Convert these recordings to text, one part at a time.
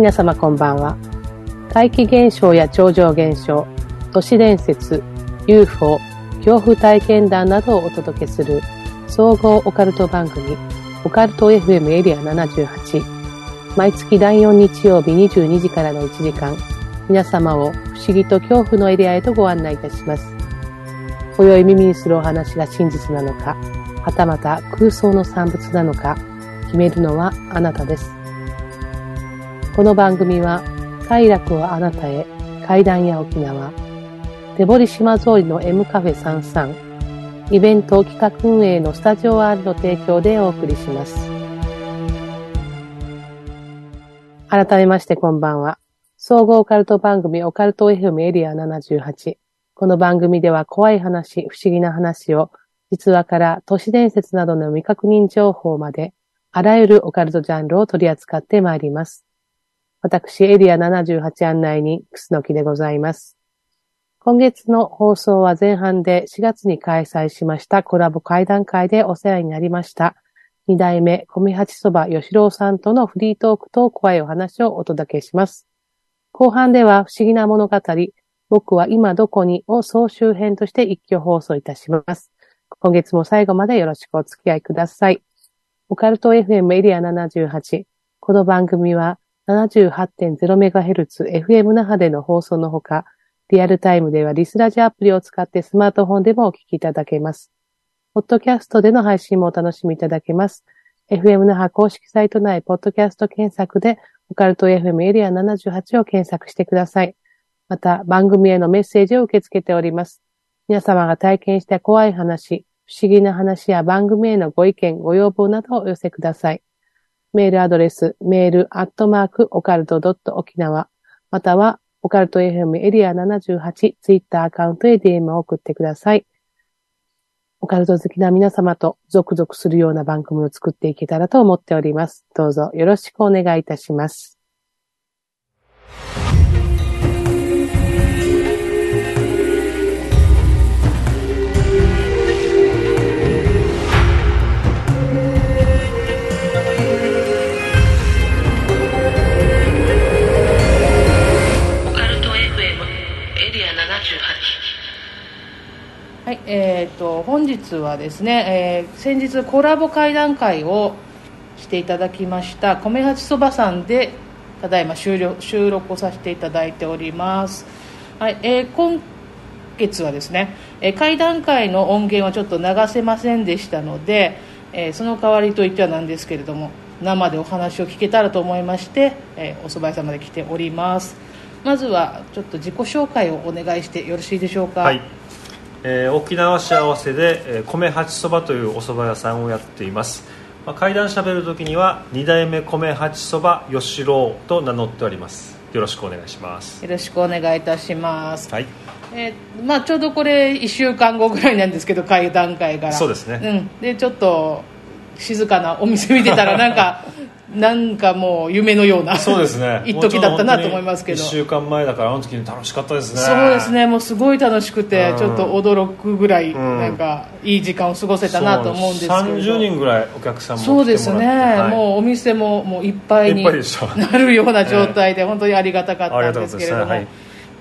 皆様こんばんは。怪奇現象や超常現象、都市伝説、UFO、恐怖体験談などをお届けする総合オカルト番組、オカルト FM エリア78。毎月第4日曜日22時からの1時間、皆様を不思議と恐怖のエリアへとご案内いたします。今宵耳にするお話が真実なのか、はたまた空想の産物なのか、決めるのはあなたです。この番組は、快楽をあなたへ、階段や沖縄、手堀島通りの M カフェ33、イベント企画運営のスタジオ R の提供でお送りします。改めましてこんばんは。総合オカルト番組オカルト FM エリア78。この番組では怖い話、不思議な話を実話から都市伝説などの未確認情報まであらゆるオカルトジャンルを取り扱ってまいります。私、エリア78案内にクスノキでございます。今月の放送は前半で4月に開催しましたコラボ会談会でお世話になりました。二代目、米八そば吉郎さんとのフリートークと怖いお話をお届けします。後半では不思議な物語、僕は今どこにを総集編として一挙放送いたします。今月も最後までよろしくお付き合いください。オカルト FM エリア78。この番組は 78.0MHz FM 那覇での放送のほか、リアルタイムではリスラジアプリを使ってスマートフォンでもお聞きいただけます。ポッドキャストでの配信もお楽しみいただけます。FM 那覇公式サイト内ポッドキャスト検索で、オカルト FM エリア78を検索してください。また、番組へのメッセージを受け付けております。皆様が体験した怖い話、不思議な話や番組へのご意見、ご要望などをお寄せください。メールアドレス、メールアットマークオカルトドット沖縄、またはオカルト FM エリア78ツイッターアカウントへ DM を送ってください。オカルト好きな皆様と続々するような番組を作っていけたらと思っております。どうぞよろしくお願いいたします。はい、えーと、本日はですね、えー、先日コラボ会談会をしていただきました米八そばさんでただいま収録収録をさせていただいております、はいえー、今月はですね、えー、会談会の音源はちょっと流せませんでしたので、え、その代わりといってはなんですけれども生でお話を聞けたらと思いまして、え、お蕎麦屋さんまで来ております。まずはちょっと自己紹介をお願いしてよろしいでしょうか？はい。えー、沖縄幸せで、えー、米八そばというお蕎麦屋さんをやっています、まあ、階段しゃべる時には2代目米八そば吉郎と名乗っております。よろしくお願いします。よろしくお願いいたします。はい。えー、まあ、ちょうどこれ1週間後ぐらいなんですけど会談会から。そうですね、うん、でちょっと静かなお店見てたらなんか なんかもう夢のようなそうですね。一時だったなと思いますけど。1週間前だからあの時に楽しかったですね。そうですね。もうすごい楽しくて、ちょっと驚くぐらい、なんかいい時間を過ごせたなと思うんですけど。30人ぐらいお客さんもそうですね、はい、もうお店ももういっぱいになるような状態で、本当にありがたかったんですけれども、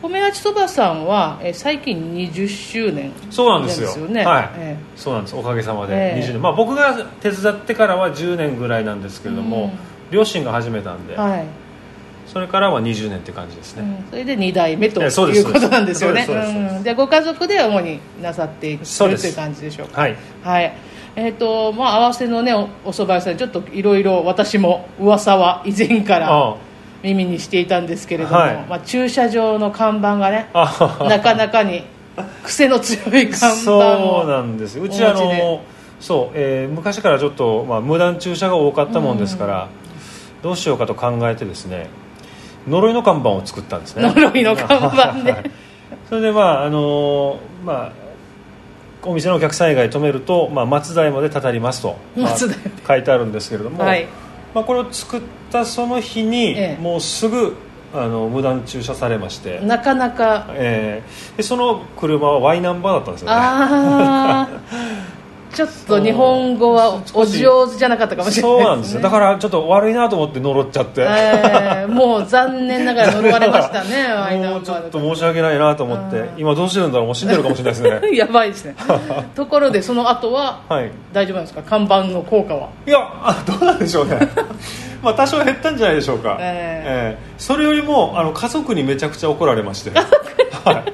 米八そばさんは、え最近20周年、そうなんですよ。ね。はい、えー、そうなんです。おかげさまで20年、えー、まあ、僕が手伝ってからは10年ぐらいなんですけれども、うん、両親が始めたんで、はい、それからは20年って感じですね、うん、それで2代目ということなんですよね。じゃご家族で主になさっているという感じでしょうか。はい、はい。えーとまあ、合わせのねおお蕎麦屋さんちょっといろいろ私も噂は以前から耳にしていたんですけれども、はい、まあ、駐車場の看板がねなかなかに癖の強い看板そうなんです。うちあのそう、えー、昔からちょっと、まあ、無断駐車が多かったもんですから、うん、どうしようかと考えてですね呪いの看板を作ったんですね。呪いの看板で。それでまああのー、まあお店のお客さん以外止めると、まあ、松代までたたりますと、まあ、書いてあるんですけれども、はいまあ、これを作ったその日に、ええ、もうすぐあの無断駐車されまして。なかなか、えー、でその車は Y ナンバーだったんですよね ちょっと日本語はお上手じゃなかったかもしれない、ね、そうなんですよ。だからちょっと悪いなと思って呪っちゃって、えー、もう残念ながら呪われましたね もうちょっと申し訳ないなと思って今どうしてるんだろう？もう死んでるかもしれないですね。やばいですね。ところでその後は、はい、大丈夫なんですか？看板の効果は？いやあどうなんでしょうね。まあ多少減ったんじゃないでしょうか、えー、えー、それよりもあの家族にめちゃくちゃ怒られまして。はい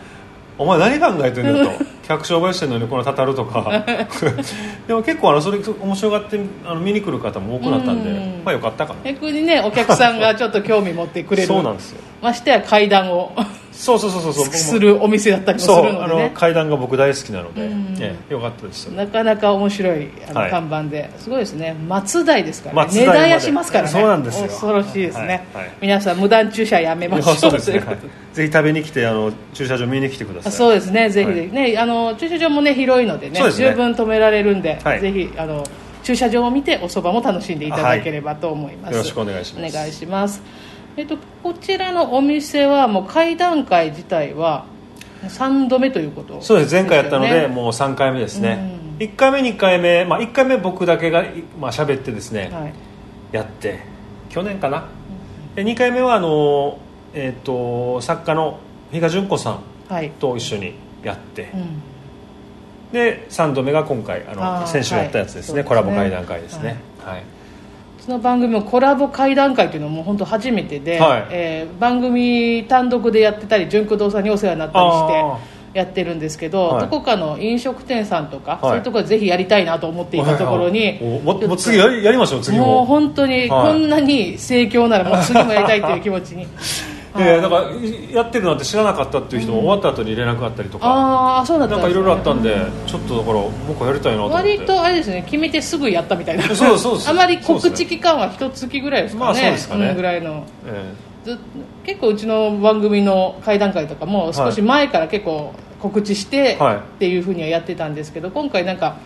お前何考えてんだと。客商売してるのにこのたたるとか。でも結構あのそれ面白がってあの見に来る方も多くなったんで、ん。まあよかったかな。逆にねお客さんがちょっと興味持ってくれる。そうなんですよ。ましてや階段をそうそうそうそう。するお店だったりもするので、ね、あの階段が僕大好きなので、ええ、よかったです。なかなか面白いあの看板で、はい、すごいですね。松代ですからね。値段やしますからね。そうなんですよ。恐ろしいですね、はいはい、皆さん無断駐車やめましょう。そうですね、ぜひ食べに来てあの駐車場見に来てください。そうですね。ぜひね、あの駐車場もね広いのでね、ね、十分止められるんで、ぜひあの駐車場を見てお蕎麦も楽しんでいただければと思います、よろしくお願いします。お願いしますえっと、こちらのお店はもう会談会自体は3度目ということ、ね、そうです。前回やったのでもう3回目ですね、うん、1回目2回目、まあ、1回目僕だけが、まあ喋ってですね、はい、やって去年かな、うん、2回目はあの、えーと、作家の比嘉純子さんと一緒にやって、はいうん、で3度目が今回あの先週やったやつですね、はい、コラボ会談会ですね、はいその番組もコラボ会談会というのも本当初めてで、はい、えー、番組単独でやってたり純駆動さんにお世話になったりしてやってるんですけど、はい、どこかの飲食店さんとか、はい、そういうところでぜひやりたいなと思っていたところに、はい。はい、もう次やりやりましょう次も。もう本当にこんなに盛況ならもう次もやりたいという気持ちにえー、だからやってるなんて知らなかったっていう人も終わった後に連絡があったりとか、うん、ああそうだったなんかいろいろあったんで、うん、ちょっとだからもう一回やりたいなと思って。割とあれですね決めてすぐやったみたいな。そうそう あまり告知期間は一月ぐらいですかね,、まあ、そうですかね、ぐらいの、えー、結構うちの番組の会談会とかも少し前から結構告知して、はい、っていうふうにはやってたんですけど今回なんか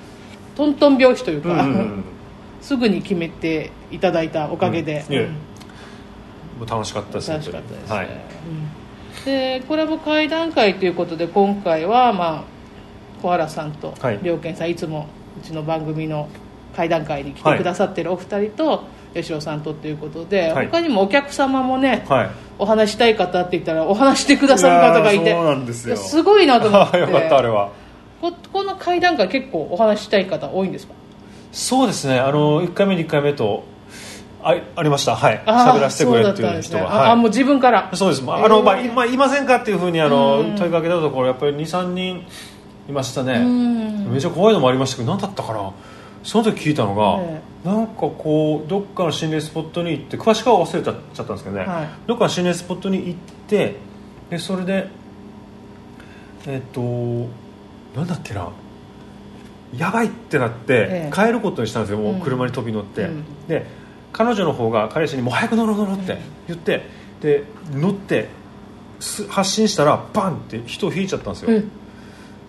トントン拍子というか、うんうんうん、すぐに決めていただいたおかげで、うん楽しかったです楽しかったです、ね、はい。でコラボ会談会ということで今回は、まあ、小原さんと良健さん、い、つもうちの番組の会談会に来てくださってるお二人と、吉尾さんとということで、はい、他にもお客様もね、はい、お話したい方って言ったらお話してくださる方がいてそうなんですよ。すごいなと思って。よかったあれは。ここの会談会結構お話したい方多いんですか？そうですね。あの1回目2回目とあありました。はい。喋らせてくれっていう人が、ね、あ、はい、もう自分から。そうです。あの、まあ、まあ、いませんかっていうふうにあの問いかけたところやっぱり23人いましたね。めっちゃ怖いのもありましたけど何だったかな。その時聞いたのが、ええ、なんかこうどっかの心霊スポットに行って詳しくは忘れちゃったんですけどね、はい、どっかの心霊スポットに行ってでそれでえっ、となんだっけな。やばいってなって、え、帰ることにしたんですよ。もう車に飛び乗って、うん、で彼女の方が彼氏に「もう早く乗ろう乗ろう」って言ってで乗って発進したらバンって人を引いちゃったんですよ、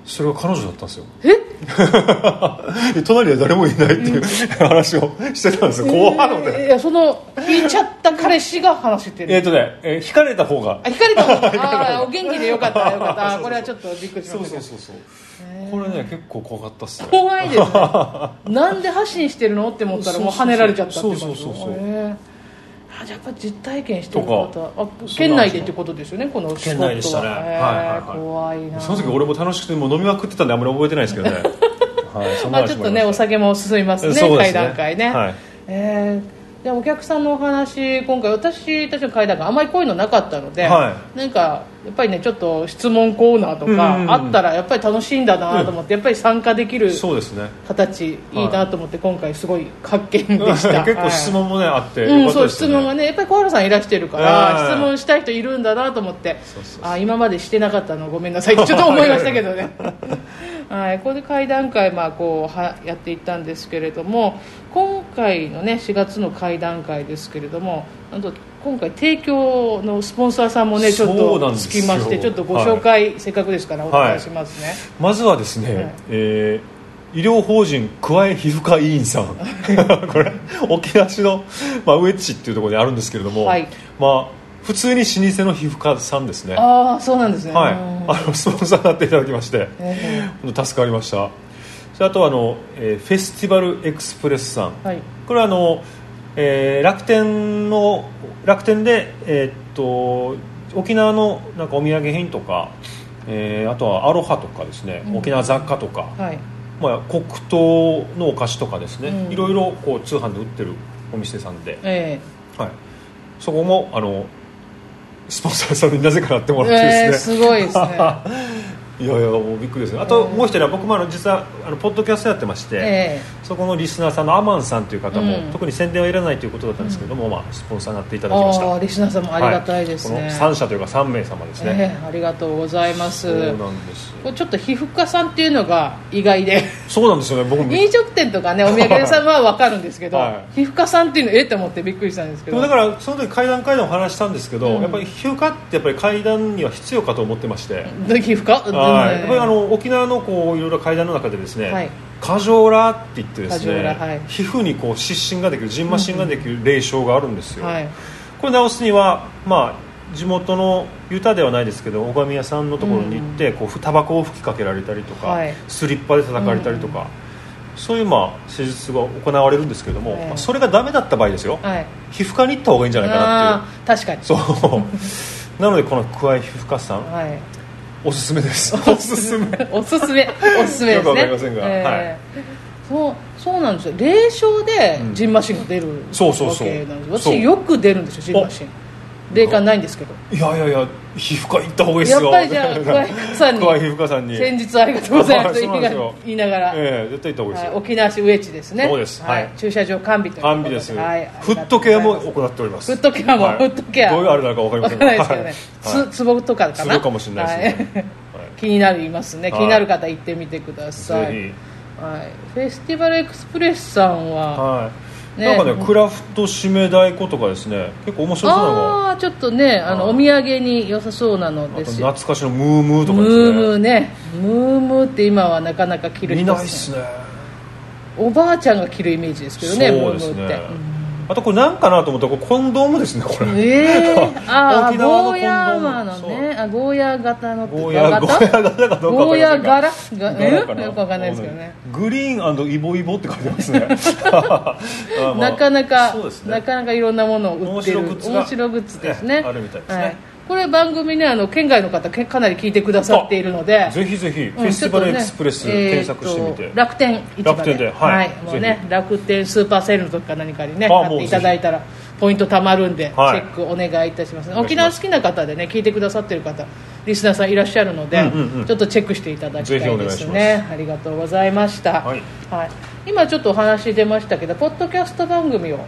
それが彼女だったんですよ。え？隣で誰もいないっていう話をしてたんですよ。怖いのでいやその引いちゃった彼氏が話してる。えっとね、えー、引かれた方が。あ引 かれた方が。ああお元気でよかった。よかった。これはちょっとびっくりしましたそうそうそうそう。これね結構怖かったっすね怖いですね。なんで発信してるの？って思ったらもう跳ねられちゃったってそうそうそうそうあじゃやっぱ実体験してる方あ県内でってことですよねこの県内でしたね、はいはいはい、怖いな。その時俺も楽しくてもう飲みまくってたんであんまり覚えてないですけどね。はい、まあちょっとねお酒も進みますねね。会談会ね、はい、えーでお客さんのお話今回私たちの会談があんまりこういうのなかったので、はい、なんかやっぱりねちょっと質問コーナーとかあったらやっぱり楽しいんだなと思って、やっぱり参加できる形い。いなと思って今回すごい発見でした。結構質問もね、あってうん、そう質問がねやっぱり小原さんいらしてるから質問したい人いるんだなと思ってあ今までしてなかったのごめんなさいちょっと思いましたけどね はい、これで会談会、まあ、こうはやっていったんですけれども今回の、ね、4月の会談会ですけれどもなんと今回提供のスポンサーさんもねちょっとつきましてちょっとご紹介、はい、せっかくですからお願いしますね、はい、まずはですね、はい、えー、医療法人加え皮膚科医院さん。これ沖縄市の、まあ、上地っていうところにあるんですけれども、はい、まあ普通に老舗の皮膚科さんですね。ああそうなんですね。はい。あのスポンサーになっていただきまして、えー、助かりました。あとはあの、えー、フェスティバルエクスプレスさん、はい、これはあの、えー、楽天の楽天で、えー、っと沖縄のなんかお土産品とか、えー、あとはアロハとかですね、うん、沖縄雑貨とか、はい。まあ、黒糖のお菓子とかですね、うん、いろいろこう通販で売ってるお店さんで、えーはい、そこもあのスポンサーさんになぜかなってもらってですね、えー、すごいですね いやいやもうびっくりですねあともう一人は僕もあの実はあのポッドキャストやってまして、えー、そこのリスナーさんのアマンさんという方も、うん、特に宣伝はいらないということだったんですけども、うん、まあ、スポンサーになっていただきました。リスナーさんもありがたいですね、はい、この3社というか3名様ですね、えー、ありがとうございます。そうなんですこれちょっと皮膚科さんっていうのが意外で。そうなんですよね僕も飲食店とかねお土産屋さんは分かるんですけど、はい、皮膚科さんっていうのえって思ってびっくりしたんですけど。だからその時階段階段お話したんですけど、うん、やっぱり皮膚科ってやっぱり階段には必要かと思ってまして。皮膚科？はい、やっぱりあの沖縄のこういろいろ階段の中でですね、はい、カジョーラって言ってですね、はい、皮膚にこう湿疹ができるじんましんができる霊障があるんですよ、はい、これ治すにはまあ地元のユタではないですけど拝み屋さんのところに行って、こうタバコを吹きかけられたりとか、はい、スリッパで叩かれたりとか、そういうまあ施術が行われるんですけども、まあ、それがダメだった場合ですよ、皮膚科に行った方がいいんじゃないかなっていう。確かに。そう。なのでこの桑井皮膚科さん、はい、おすすめです。おすすめ。おすすめ。おすすめですね。よくわかりませんが、えー、はい。そうそうなんですよ。霊障でジンマシンが出るわけなんです、そうそうそう。私よく出るんですよジンマシン霊感ないんですけど。いやいやいや皮膚科行った方がいいですよ。やっぱりじゃあ桑井さんに桑井皮膚科さんに。先日ありがとうございます言いながら、ええ絶対行った方がいいですよ、沖縄市上地ですね。そうです。はい。駐車場完備という完備です。はい。フットケアも行っております。フットケアもフットケア。どういうあれなのか分かりません。ないですけどね。つ壺とかかな。つかもしれないですね。気になりますね。気になる方行ってみてください。はい。フェスティバルエクスプレスさんははいなんかねクラフト締め太鼓とかですね。結構面白そうなの。ああちょっとねあのお土産に良さそうなのです。懐かしのムームーとかですね。ムームーね。ムームーって今はなかなか着る人見ないっすね。おばあちゃんが着るイメージですけどねムームーって、うんあとこれ何かなと思ったらこれコンドームですねこれ。ええー、ああゴーヤーマのね。あゴーヤー型のゴーヤー型？かどうかゴーヤー柄？がえよくわかんないですけどね。グリーンイボイボって書いてますね。なかなか、ね、なかなかいろんなものを売ってる。面白グッズですねあるみたいですね、はいこれ番組ねあの県外の方かなり聞いてくださっているので。ぜひぜひ、フェスティバルエクスプレス、検索してみて、楽天市場ではい、もうね楽天スーパーセールの時か何かにね買っていただいたらポイントたまるんで、チェックお願いいたします、沖縄好きな方でね聞いてくださってる方リスナーさんいらっしゃるので、ちょっとチェックしていただきたいですね。ありがとうございました、はい、今ちょっとお話出ましたけどポッドキャスト番組を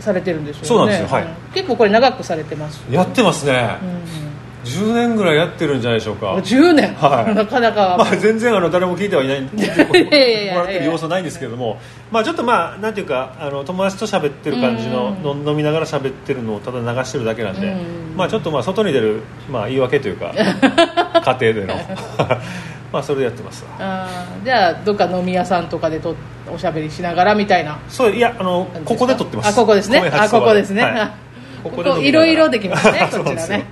されてるんですよね、そうなんですよ、はい、結構これ長くされてます。やってますね、うん10年ぐらいやってるんじゃないでしょうか。10年、はい、なかなか、まあ、全然あの誰も聞いてはいない。聞いてもらってる要素ないんですけれども、まあ、ちょっとまあなんていうかあの友達と喋ってる感じの、飲みながら喋ってるのをただ流してるだけなんで、まあ、ちょっとまあ外に出る、まあ、言い訳というか 家庭での。まあそれでやってます。あじゃあどっか飲み屋さんとかでとおしゃべりしながらみたいな。そういやあのここで撮ってます。あここですね。あここですね、はい、ここいろいろできますね こちらね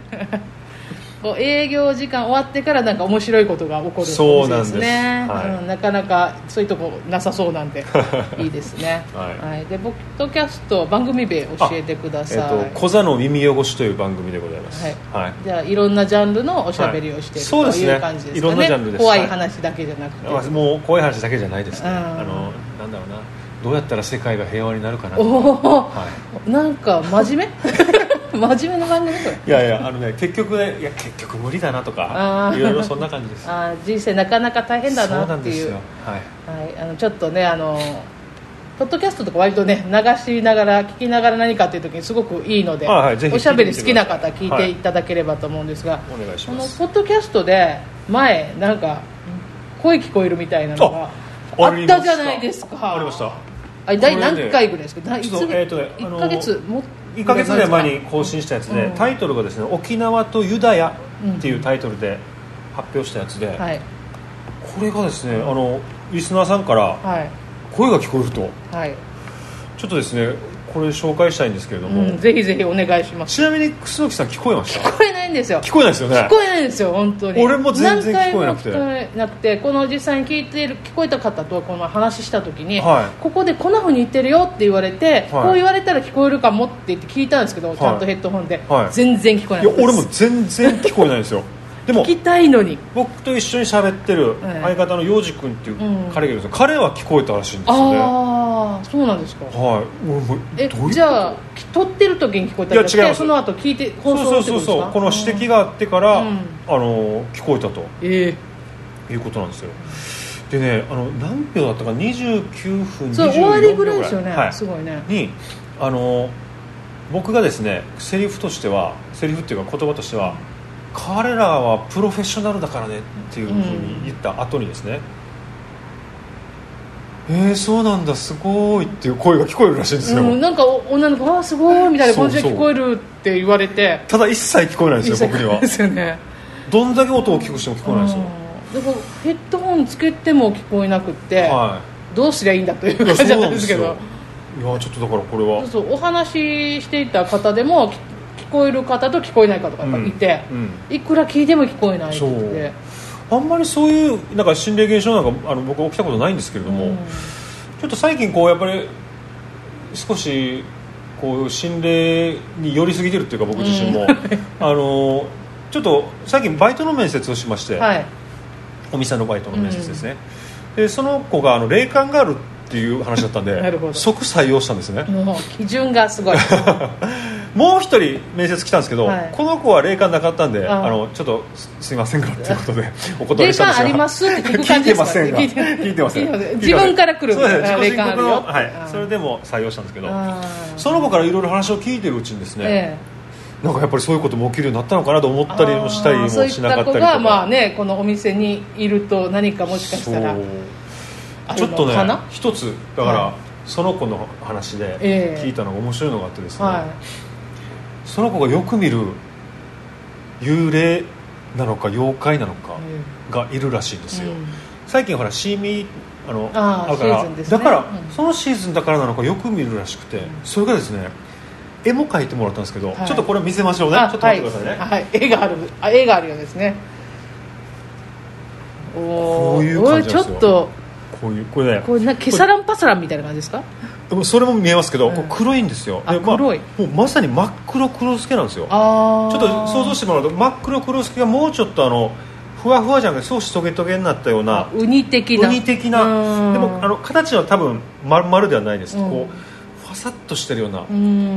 こう営業時間終わってからなんか面白いことが起こるそうなんです。ね、はい。うん、なかなかそういうとこなさそうなんで。い。いですね、はい、はい、でポッドキャスト番組名教えてください、えーと「小座の耳汚し」という番組でございます、はい、はい、じゃあいろんなジャンルのおしゃべりをしている、はい、という感じですかね。いろんなジャンルです。怖い話だけじゃなくて、はい、もう怖い話だけじゃないですね、あのなんだろうな。どうやったら世界が平和になるかな。お、はい、なんか真面目？真面目な番組これいやいやあのね結局ねいや結局無理だなとかいろいろそんな感じです。あ人生なかなか大変だなっていう。はい、はい、あのちょっとねあのポッドキャストとか割とね流しながら聞きながら何かっていう時にすごくいいので、はい、おしゃべり好きな方聞いていただければと思うんですが、はい、お願いします。このポッドキャストで前なんか声聞こえるみたいなのがあったじゃないですか。ありました。あ第何回ぐらいですか？いつ、えーとね、1か月も1か月ぐらい前に更新したやつで、タイトルがですね「沖縄とユダヤ」っていうタイトルで発表したやつで、はい、これがですねあのリスナーさんから声が聞こえると、はい、ちょっとですねこれ紹介したいんですけれども、うん、ぜひぜひお願いします。ちなみに楠木さん聞こえました？聞こえないんですよ。聞こえないですよね。聞こえないんですよ本当に。俺も全然聞こえなくて。こえなくてこの実際に聞いている聞こえた方とこの話した時に、はい、ここでこんなふうに言ってるよって言われて、はい、こう言われたら聞こえるかもって言って聞いたんですけど、はい、ちゃんとヘッドホンで、全然聞こえないいや俺も全然聞こえないんですよでも聞きたいのに。僕と一緒に喋ってる相方の洋二君っていう彼がいるんですよ、彼は聞こえたらしいんですよね。ああそうなんですか。はい。えじゃあ撮ってる時に聞こえたりしてその後聞いて放送そうそうそうこの指摘があってから、うん、あの聞こえたと、えー、いうことなんですよ。でねあの何秒だったか29分そう終わりぐらいですよね、はい、すごいね。にあの僕がですねセリフとしてはセリフっていうか言葉としては、彼らはプロフェッショナルだからねっていうふうに言った後にですね、うん、えー、そうなんだすごいっていう声が聞こえるらしいんですよ、うん、なんか女の子あすごいみたいな感じで聞こえるって言われて。ただ一切聞こえないんですよ僕には。ですよね。どんだけ音を大きくしても聞こえないんですよ。だからヘッドホンつけても聞こえなくて、はい、どうすりゃいいんだという感じなんですけど。いやちょっとだからこれは。そうそうお話ししていた方でも聞こえる方と聞こえない方がいて、うん。うん、いくら聞いても聞こえないってあんまりそういうなんか心霊現象なんかあの僕起きたことないんですけれども、うん、ちょっと最近こうやっぱり少しこう心霊に寄りすぎてるっていうか僕自身も、あのちょっと最近バイトの面接をしまして、はい、お店のバイトの面接ですね、でその子があの霊感があるっていう話だったんで即採用したんですね。基準がすごい もう一人面接来たんですけど、はい、この子は霊感なかったんであ。のちょっとすいませんか？ということで お断りしたんですが霊感ありますって聞く感じですか、聞いてませんが。聞いて。ません。自分から来る。そうです霊感あるよ。はい。それでも採用したんですけどその子からいろいろ話を聞いてるうちにですね、ええ、なんかやっぱりそういうことも起きるようになったのかなと思ったりもしたりもしなかったりとか。そういった子がまあねこのお店にいると何かもしかしたら。ちょっとね一つだから、はい、その子の話で聞いたのが面白いのがあってですね、はい、その子がよく見る幽霊なのか妖怪なのかがいるらしいんですよ、うん、最近ほらシーミーあのあるから、ね、だから、うん、そのシーズンだからなのかよく見るらしくて、うん、それがですね絵も描いてもらったんですけど、はい、ちょっとこれ見せましょうね。ちょっと待ってくださいね、はい、はい、絵があるあ絵があるようですね。おこういう感じちょっとこういうこれねこれなケサランパサランみたいな感じですか？それも見えますけど、うん、黒いんですよ。で、まあ、黒い。もうまさに真っ黒黒助なんですよ。ちょっと想像してもらうと真っ黒黒助がもうちょっとあのふわふわじゃなくて少しトゲトゲになったようなウニ的な。ウニ的な。でもあの形は多分丸々ではないです、うん、こうファサッとしてるような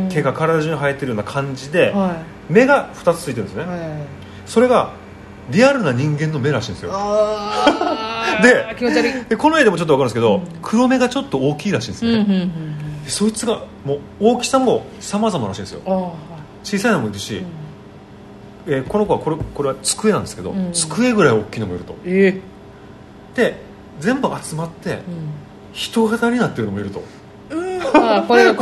毛が体中に生えてるような感じで、はい、目が2つついてるんですね、はい、それがリアルな人間の目らしいんですよ。ででこの絵でもちょっと分かるんですけど、うん、黒目がちょっと大きいらしいんですね、うんうんうん、そいつがもう大きさも様々らしいんですよ。小さいのもいるし、うん、えー、この子はこれこれは机なんですけど、うん、机ぐらい大きいのもいると、えー、で全部集まって、人型になってるのもいると、あこれが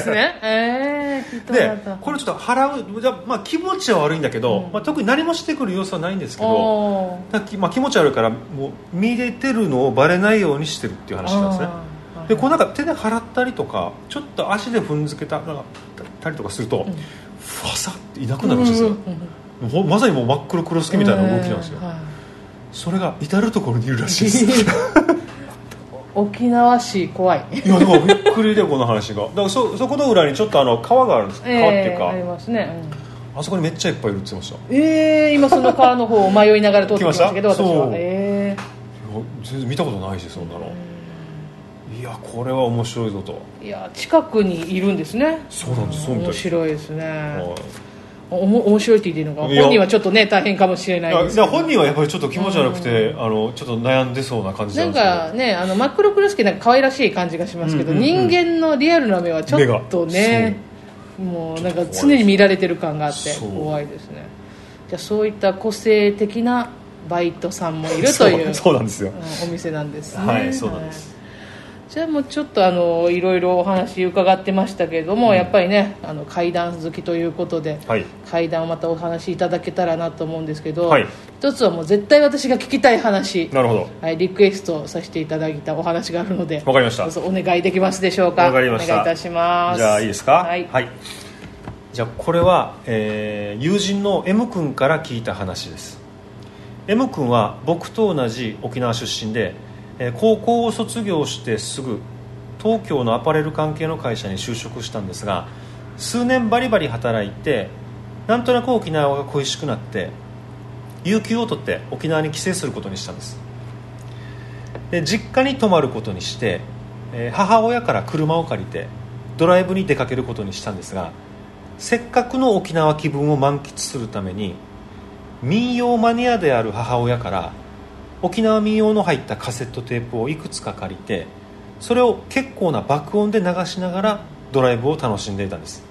すね。えー、でこれちょっと払うじゃ、まあ、気持ちは悪いんだけど、うん、まあ、特に何もしてくる様子はないんですけどまあ、気持ち悪いからもう見れてるのをバレないようにしてるっていう話なんですね。でこうなんか手で払ったりとかちょっと足で踏んづけたたりとかすると、うん、ファサっていなくなるんですよ、うんうん、まさにもう真っ黒黒助みたいな動きなんですよ、えーはい、それが至る所にいるらしいです 沖縄市怖い。いやでもびっくりでこの話が。だからそそこの裏にちょっとあの川があるんです、川っていうか。ありますね、うん、あそこにめっちゃいっぱいいるって言ってました。ええー、今その川の方を迷いながら通ってました？けど私は。ええ。ー、全然見たことないしそんなの、いやこれは面白いぞと。いや近くにいるんですね。そうなんです。面白いですね、はいおも面白いって言っていいのか？本人はちょっとね大変かもしれないで本人はやっぱりちょっと気持ち悪くて、うん、あのちょっと悩んでそうな感じなんかねあのマックロクロスケなんか可愛らしい感じがしますけど、うんうんうん、人間のリアルな目はちょっとねもうなんか常に見られてる感があって怖い。ですね。じゃあそういった個性的なバイトさんもいるというそうなんですよ、お店なんですね。はいそうなんです、じゃあもうちょっとあのいろいろお話伺ってましたけれども、うん、やっぱりねあの階段好きということで、はい、階段をまたお話しいただけたらなと思うんですけど、はい、一つはもう絶対私が聞きたい話。なるほど、はい、リクエストさせていただいたお話があるのでわかりました。お願いできますでしょうか？わかりました。お願いいたします。じゃあいいですか？はい、はい、じゃあこれは、えー、友人の M 君から聞いた話です。M 君は僕と同じ沖縄出身でえ高校を卒業してすぐ東京のアパレル関係の会社に就職したんですが数年バリバリ働いてなんとなく沖縄が恋しくなって有給を取って沖縄に帰省することにしたんです。で実家に泊まることにして、え母親から車を借りてドライブに出かけることにしたんですがせっかくの沖縄気分を満喫するために民謡マニアである母親から沖縄民謡の入ったカセットテープをいくつか借りてそれを結構な爆音で流しながらドライブを楽しんでいたんです。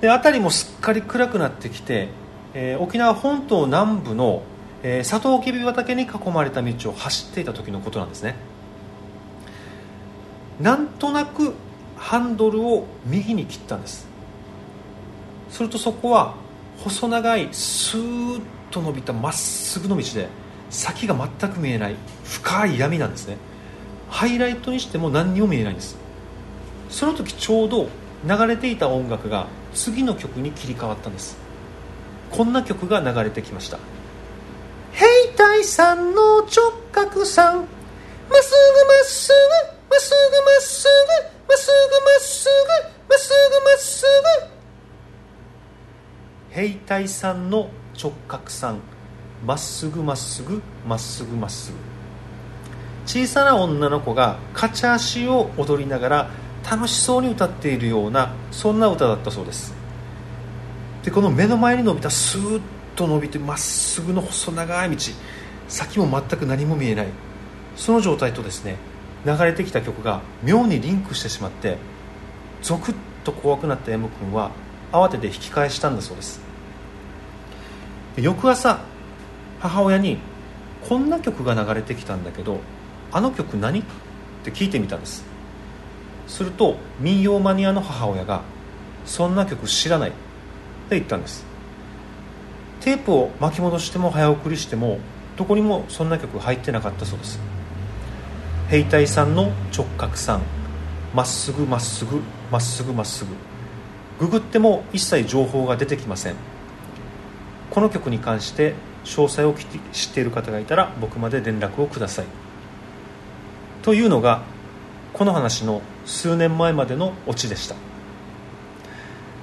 で辺りもすっかり暗くなってきて、えー、沖縄本島南部の、えー、サトウキビ畑に囲まれた道を走っていた時のことなんですね。なんとなくハンドルを右に切ったんです。するとそこは細長いスーッと伸びたまっすぐの道で先が全く見えない深い闇なんですね。ハイライトにしても何にも見えないんです。その時ちょうど流れていた音楽が次の曲に切り替わったんです。こんな曲が流れてきました。兵隊さんの直角さん。まっすぐまっすぐまっすぐまっすぐまっすぐまっすぐまっすぐまっすぐ。兵隊さんの直角さん。まっすぐまっすぐまっすぐまっすぐ。小さな女の子がカチャ足を踊りながら楽しそうに歌っているようなそんな歌だったそうです。でこの目の前に伸びたスーッと伸びてまっすぐの細長い道。先も全く何も見えない。その状態とですね流れてきた曲が妙にリンクしてしまってゾクッと怖くなった M 君は慌てて引き返したんだそうです。翌朝母親にこんな曲が流れてきたんだけどあの曲何?」って聞いてみたんです。すると民謡マニアの母親が「そんな曲知らない」って言ったんです。テープを巻き戻しても早送りしてもどこにもそんな曲入ってなかったそうです。兵隊さんの直角さんまっすぐまっすぐまっすぐまっすぐ。ググっても一切情報が出てきません。この曲に関して詳細を知っている方がいたら僕まで連絡をください。というのがこの話の数年前までのオチでした。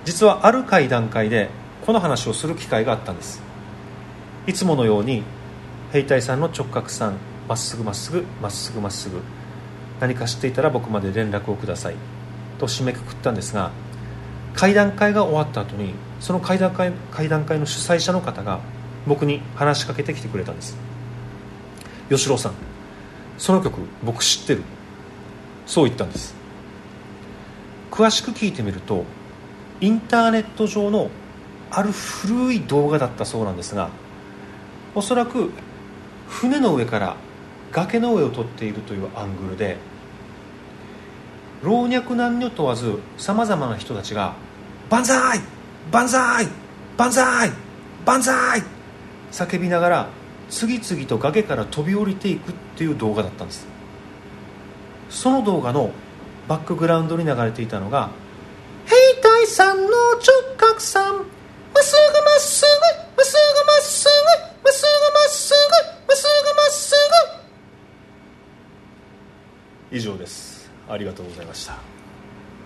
実はある会談会でこの話をする機会があったんです。いつものように兵隊さんの直角さんまっすぐまっすぐまっすぐまっすぐ何か知っていたら僕まで連絡をください。と締めくくったんですが会談会が終わった後にその会談会会談会の主催者の方が僕に話しかけてきてくれたんです。吉郎さんその曲僕知ってる。そう言ったんです。詳しく聞いてみるとインターネット上のある古い動画だったそうなんですがおそらく船の上から崖の上を撮っているというアングルで老若男女問わずさまざまな人たちが「万歳!万歳!万歳!万歳!」叫びながら次々と崖から飛び降りていくっていう動画だったんです。その動画のバックグラウンドに流れていたのが「兵隊さんの直角さんまっすぐまっすぐまっすぐまっすぐまっすぐまっすぐまっすぐまっすぐ」以上です。ありがとうございました。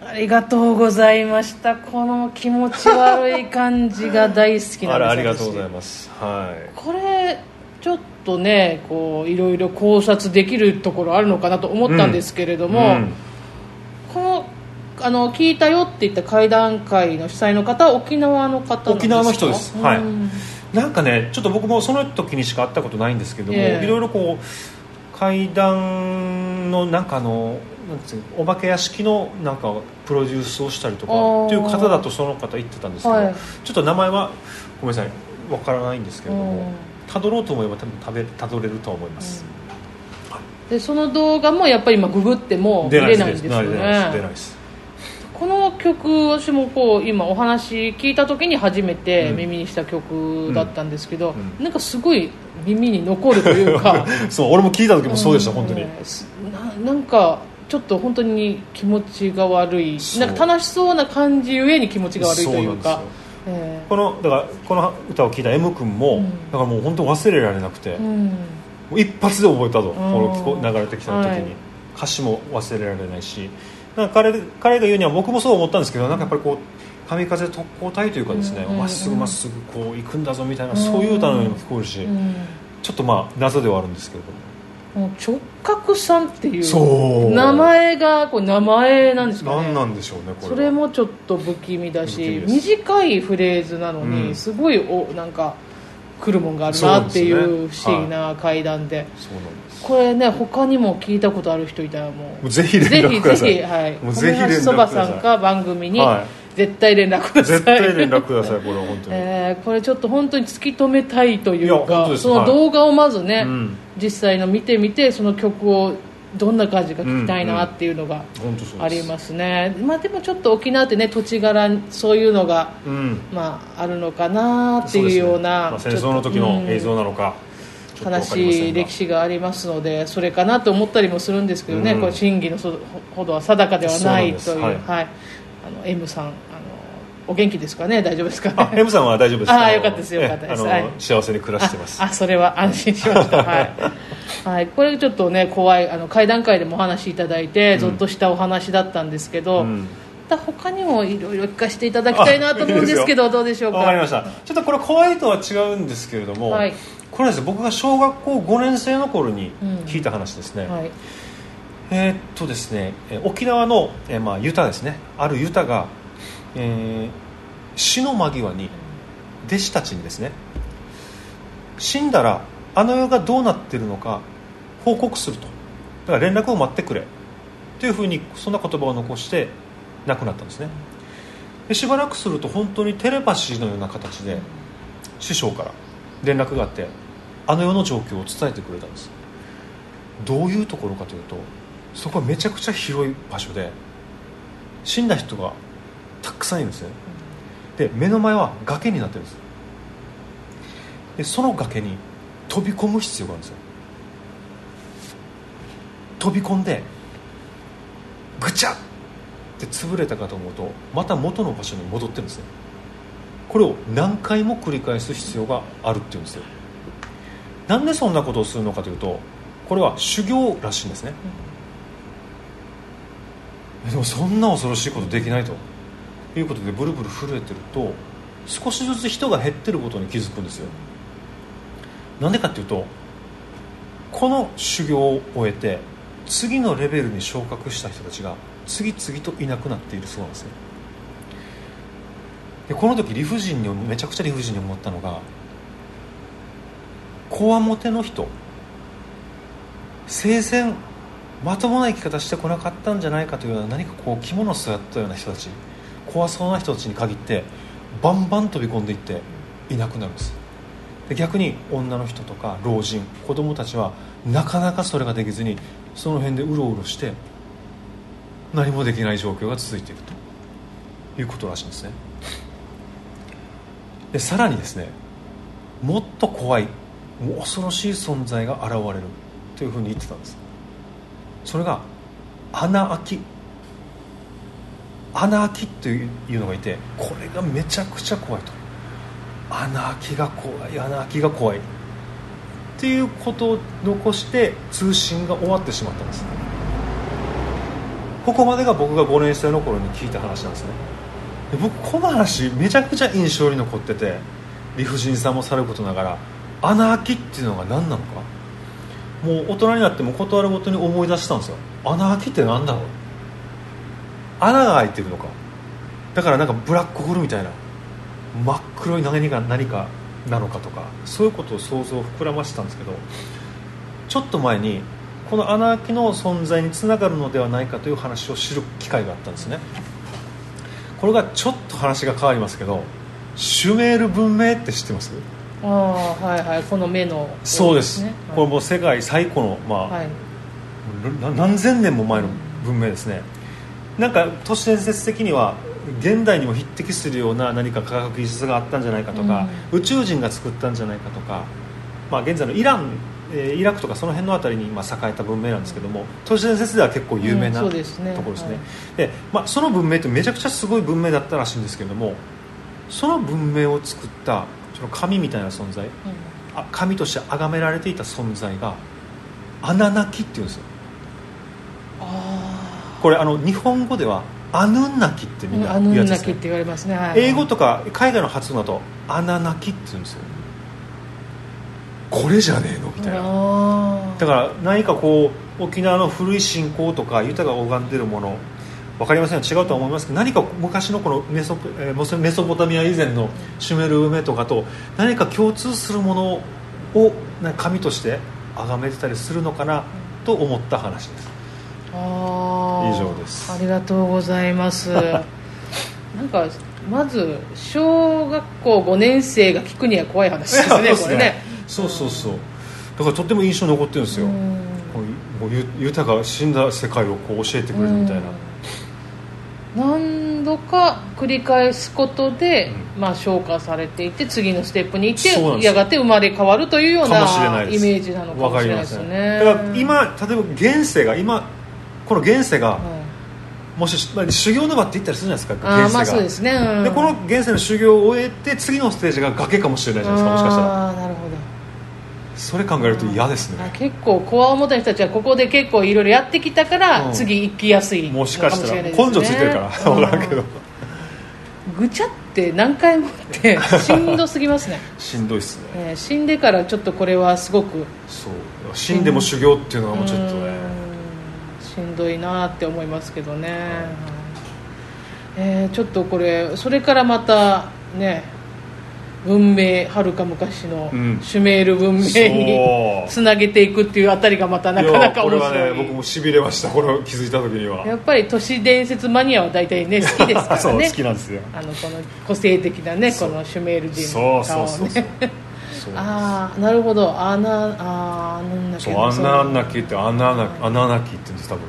ありがとうございました。この気持ち悪い感じが大好きなんです。ありがとうございます。はい。これちょっとねこういろいろ考察できるところあるのかなと思ったんですけれども、うん。うん、このあの聞いたよって言った会談会の主催の方は沖縄の方沖縄の人です、はい、なんかねちょっと僕もその時にしか会ったことないんですけども、えー、いろいろこう会談のなんかあのなんつうお化け屋敷のなんかプロデュースをしたりとかっていう方だとその方言ってたんですけど、はい、ちょっと名前はごめんなさいわからないんですけれども。たどろうと思えば多分たどれると思います、うん、でその動画もやっぱり今ググっても見れないんですよね。出ないですこの曲私もこう今お話聞いた時に初めて耳にした曲だったんですけど、うん。うん、なんかすごい耳に残るというか。そう俺も聞いた時もそうでした、うん、本当に。ななんかちょっっと本当に気持ちが悪い。なんか楽しそうな感じゆえに気持ちが悪いというか。えー、このだからこの歌を聴いた M 君も、うん、だからもう本当忘れられなくて、うん、一発で覚えたと、この流れてきた時に、はい、歌詞も忘れられないし。なんか彼彼が言うには僕もそう思ったんですけどなんかやっぱりこう神風特攻隊というかですねま、っすぐまっすぐこう行くんだぞみたいな、そういう歌のようにも聞こえるし、ちょっとまあ謎ではあるんですけれども。直角さんっていう名前がこれ名前なんですかね。何なんでしょうねこれそれもちょっと不気味だし短いフレーズなのに、すごいおなんか来るもんがあるなっていう不思議な階段で、これね他にも聞いたことある人いたらもうぜひぜひぜひはい。もうぜひ連絡そばさんか番組に、絶対連絡ください。絶対連絡くださいこれは本当に、えー、これちょっと本当に突き止めたいというかその動画をまずね、はい、実際の見てみてその曲をどんな感じか聞きたいなっていうのがありますね、うんうん、まあ、でもちょっと沖縄ってね土地柄そういうのが、うん、まあ、あるのかなっていうような、ね。まあ、戦争の時の映像なのか、悲しい歴史がありますのでそれかなと思ったりもするんですけどね、これ真偽のほどは定かではないという、はい、はい、あの M さんお元気ですかね？大丈夫ですかね？M さんは大丈夫ですああよかったですよ。かったです、はい、幸せに暮らしてます。あそれは安心しました。はい、はい、これちょっとね怖いあの会談会でもお話しいただいて、うん、ぞっとしたお話だったんですけど、うん。また他にもいろいろ聞かせていただきたいなと思うんですけどどうでしょうか？わかりました。ちょっとこれ怖いとは違うんですけれども、はい、これです僕が小学校5年生の頃に聞いた話ですね、うんはい、えー、っとですね沖縄の、えー、まあ、ユタですね。あるユタがえー、死の間際に弟子たちにですね死んだらあの世がどうなってるのか報告すると。だから連絡を待ってくれ。というふうにそんな言葉を残して亡くなったんですね。でしばらくすると本当にテレパシーのような形で師匠から連絡があってあの世の状況を伝えてくれたんです。どういうところかというとそこはめちゃくちゃ広い場所で死んだ人がたくさんいるんですね。で目の前は崖になってるんです。でその崖に飛び込む必要があるんですよ。飛び込んでぐちゃって潰れたかと思うとまた元の場所に戻ってるんですね。これを何回も繰り返す必要があるっていうんですよ。なんでそんなことをするのかというとこれは修行らしいんですね、でもそんな恐ろしいことできないと。いうことでブルブル震えてると少しずつ人が減ってることに気づくんですよ。なんでかっていうとこの修行を終えて次のレベルに昇格した人たちが次々といなくなっているそうなんですねでこの時理不尽にめちゃくちゃ理不尽に思ったのがこわもての人生前まともな生き方してこなかったんじゃないかというような何かこう着物を座ったような人たち。怖そうな人たちに限ってバンバン飛び込んでいっていなくなるんです。で逆に女の人とか老人子供たちはなかなかそれができずにその辺でうろうろして何もできない状況が続いていると。いうことらしいんですね。でさらにですねもっと怖いもう恐ろしい存在が現れるというふうに言ってたんです。それが穴開き。穴開きというのがいてこれがめちゃくちゃ怖いと。穴開きが怖い穴開きが怖い。っていうことを残して通信が終わってしまったんです。ここまでが僕が5年生の頃に聞いた話なんですね。で僕この話めちゃくちゃ印象に残ってて理不尽さもさることながら穴開きっていうのが何なのか。もう大人になっても断るごとに思い出したんですよ。穴開きって何だろう？穴が開いてるのか。だからなんかブラックホールみたいな。真っ黒い何が何かなのかとか。そういうことを想像を膨らましたんですけど。ちょっと前にこの穴開きの存在につながるのではないかという話を知る機会があったんですね。これがちょっと話が変わりますけどシュメール文明って知ってます？ああはいはい。この目の、ね、そうです、これもう世界最古の、まあ、はい、何千年も前の文明ですねなんか都市伝説的には現代にも匹敵するような何か科学技術があったんじゃないかとか、うん、宇宙人が作ったんじゃないかとか、まあ、現在のイランえー、イラクとかその辺の辺りに今栄えた文明なんですけども都市伝説では結構有名な、うん、ところですね。で、はい、まあ、その文明ってめちゃくちゃすごい文明だったらしいんですけどもその文明を作ったその神みたいな存在、うん、あ神として崇められていた存在がアナナキっていうんですよこれあの日本語ではアヌンナキってみんな言うやつです、ね、って言われますね、はい、英語とか海外の発音だとアナナキって言うんですよ。これじゃねえの？みたいな。だから何かこう沖縄の古い信仰とか豊かが拝んでるもの分かりません違うとは思いますけど何か昔のこのメソメソポタミア以前のシュメル梅とかと何か共通するものを神として崇めてたりするのかなと思った話です以上です。ありがとうございます。なんかまず小学校5年生が聞くには怖い話ですね これね。そうそうそう。だからとっても印象に残ってるんですよ。こう豊か死んだ世界をこう教えてくれるみたいな。何度か繰り返すことで、うん、まあ、消化されていって次のステップに行ってやがて生まれ変わるというようなイメージなのかもしれないですね。だから今例えば現世が今この現世が、もし、まあ、修行の場って言ったりするじゃないですか現世が、まあ、そうですね、うん、でこの現世の修行を終えて次のステージが崖かもしれないじゃないですかもしかしたら。なるほど。それ考えると嫌ですね。結構こわもた人たちはここで結構いろいろやってきたから、うん、次行きやすいもしかしたら。根性ついてるから。分からんけど。ぐちゃって何回もって しんどすぎますね。しんどいっすね、えー、死んでからちょっとこれはすごく。そう。死んでも修行っていうのはもうちょっとね。しんどいなって思いますけどね、えー、ちょっとこれそれからまたね文明はるか昔のシュメール文明に、つなげていくっていうあたりがまたなかなか面白い。これはね僕もしびれましたこれを気づいた時には。やっぱり都市伝説マニアは大体ね好きですからね。好きなんですよ。あのこの個性的なねこのシュメール人の顔をねああなるほど。あなあなんだっけ。そうあななきってあななあななきって言うんです多分。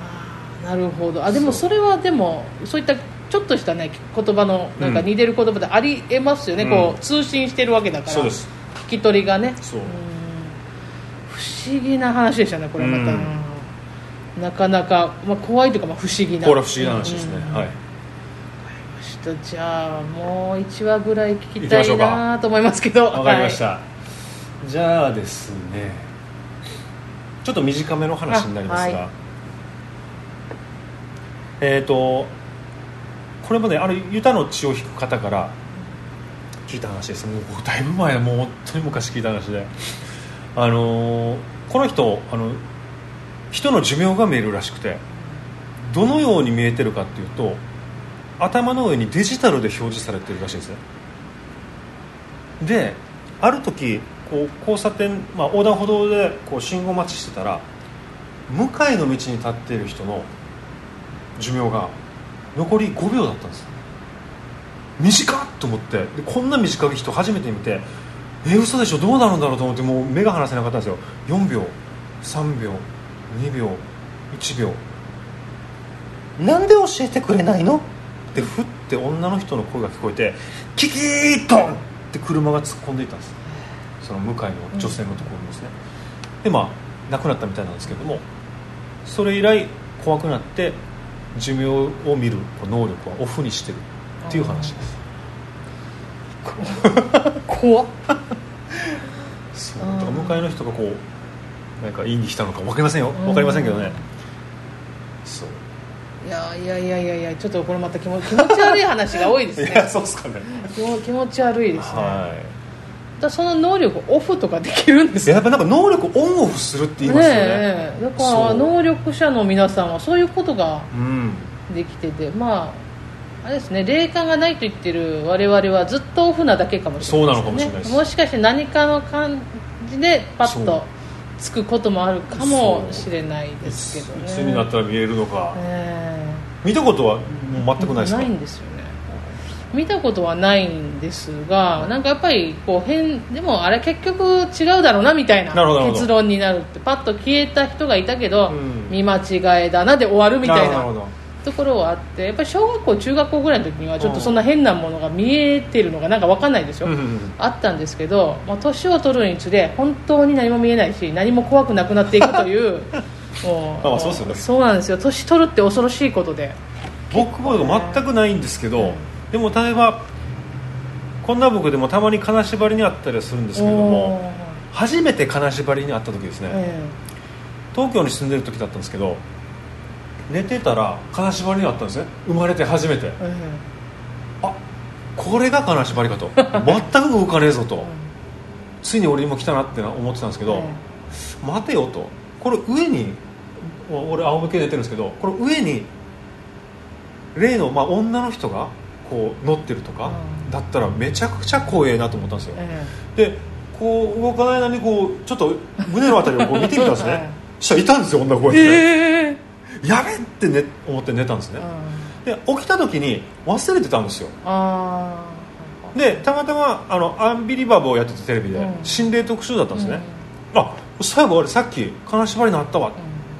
ああなるほど。あでもそれはでもそういったちょっとしたね言葉のなんか似てる言葉でありえますよね、うん、こう通信してるわけだから。そうです。聞き取りがね。そう。不思議な話でしたねこれまた、うん、なかなか、まあ、怖いというか、まあ、不思議な。これは不思議な話ですね、はいじゃあもう1話ぐらい聞きたいなと思いますけど。わかりました、はい、じゃあですね。ちょっと短めの話になりますが、はい、えっ、ー、とこれまであるユタの血を引く方から聞いた話です。もうだいぶ前もう本当に昔聞いた話で。あのー、この人あの人の寿命が見えるらしくてどのように見えてるかっていうと頭の上にデジタルで表示されてるらしいんですね。である時こう交差点、まあ、横断歩道でこう信号待ちしてたら向かいの道に立っている人の寿命が残り5秒だったんです。短っと思って。でこんな短い人初めて見てえ嘘でしょ？どうなるんだろうと思ってもう目が離せなかったんですよ。4秒3秒2秒1秒。なんで教えてくれないの？ってふって女の人の声が聞こえてキキートンって車が突っ込んでいったんです。その向かいの女性のところにですね、うん、でまあ亡くなったみたいなんですけどもそれ以来怖くなって寿命を見る能力はオフにしてるっていう話です。怖っ。そうだから向かいの人がこうなんか言いに来たのか分かりませんよ。分かりませんけどね。そう。いやいやいやいやいやちょっとこれまた気持気持ち悪い話が多いですね。いやそうっすかね。気持ち悪いですね。はい。だその能力オフとかできるんですやっぱなんか能力オンオフするって言いますよね。ねだから能力者の皆さんはそういうことができてて、うん、まああれですね霊感がないと言ってる我々はずっとオフなだけかもしれない、ね、そうなのかもしれないです。もしかして何かの感じでパッとつくこともあるかもしれないですけどね。いつになったら見えるのか、え。ー、見たことはもう全くないですか？ないんですよね。見たことはないんですがなんかやっぱりこう変でもあれ結局違うだろうなみたいな結論になるってパッと消えた人がいたけど、うん、見間違えだなで終わるみたいなところはあってやっぱり小学校中学校ぐらいの時にはちょっとそんな変なものが見えてるのがなんか分かんないですよ、うん、あったんですけど、まあ、年を取るにつれ本当に何も見えないし何も怖くなくなっていくというあそうですよね。そうなんですよ。年取るって恐ろしいことで。僕も全くないんですけど、うんでも例えばこんな僕でもたまに金縛りにあったりするんですけども初めて金縛りにあった時ですね、えー、東京に住んでる時だったんですけど寝てたら金縛りにあったんですね。生まれて初めて、えー、あこれが金縛りかと。全く動かねえぞと、ついに俺にも来たなって思ってたんですけど、えー、待てよとこれ上に俺仰向けで寝てるんですけどこれ上に例の、まあ、女の人がこう乗ってるとか、だったらめちゃくちゃ怖えなと思ったんですよ、でこう動かない間にこうちょっと胸の辺りをこう 見てみたんですね。したらいたんですよ女の子がえー、やべって、ね、思って寝たんですね、で起きた時に忘れてたんですよ。でたまたまあのアンビリバボーをやってたテレビで、心霊特集だったんですね、うん、あ最後俺さっき金縛りになったわ。っ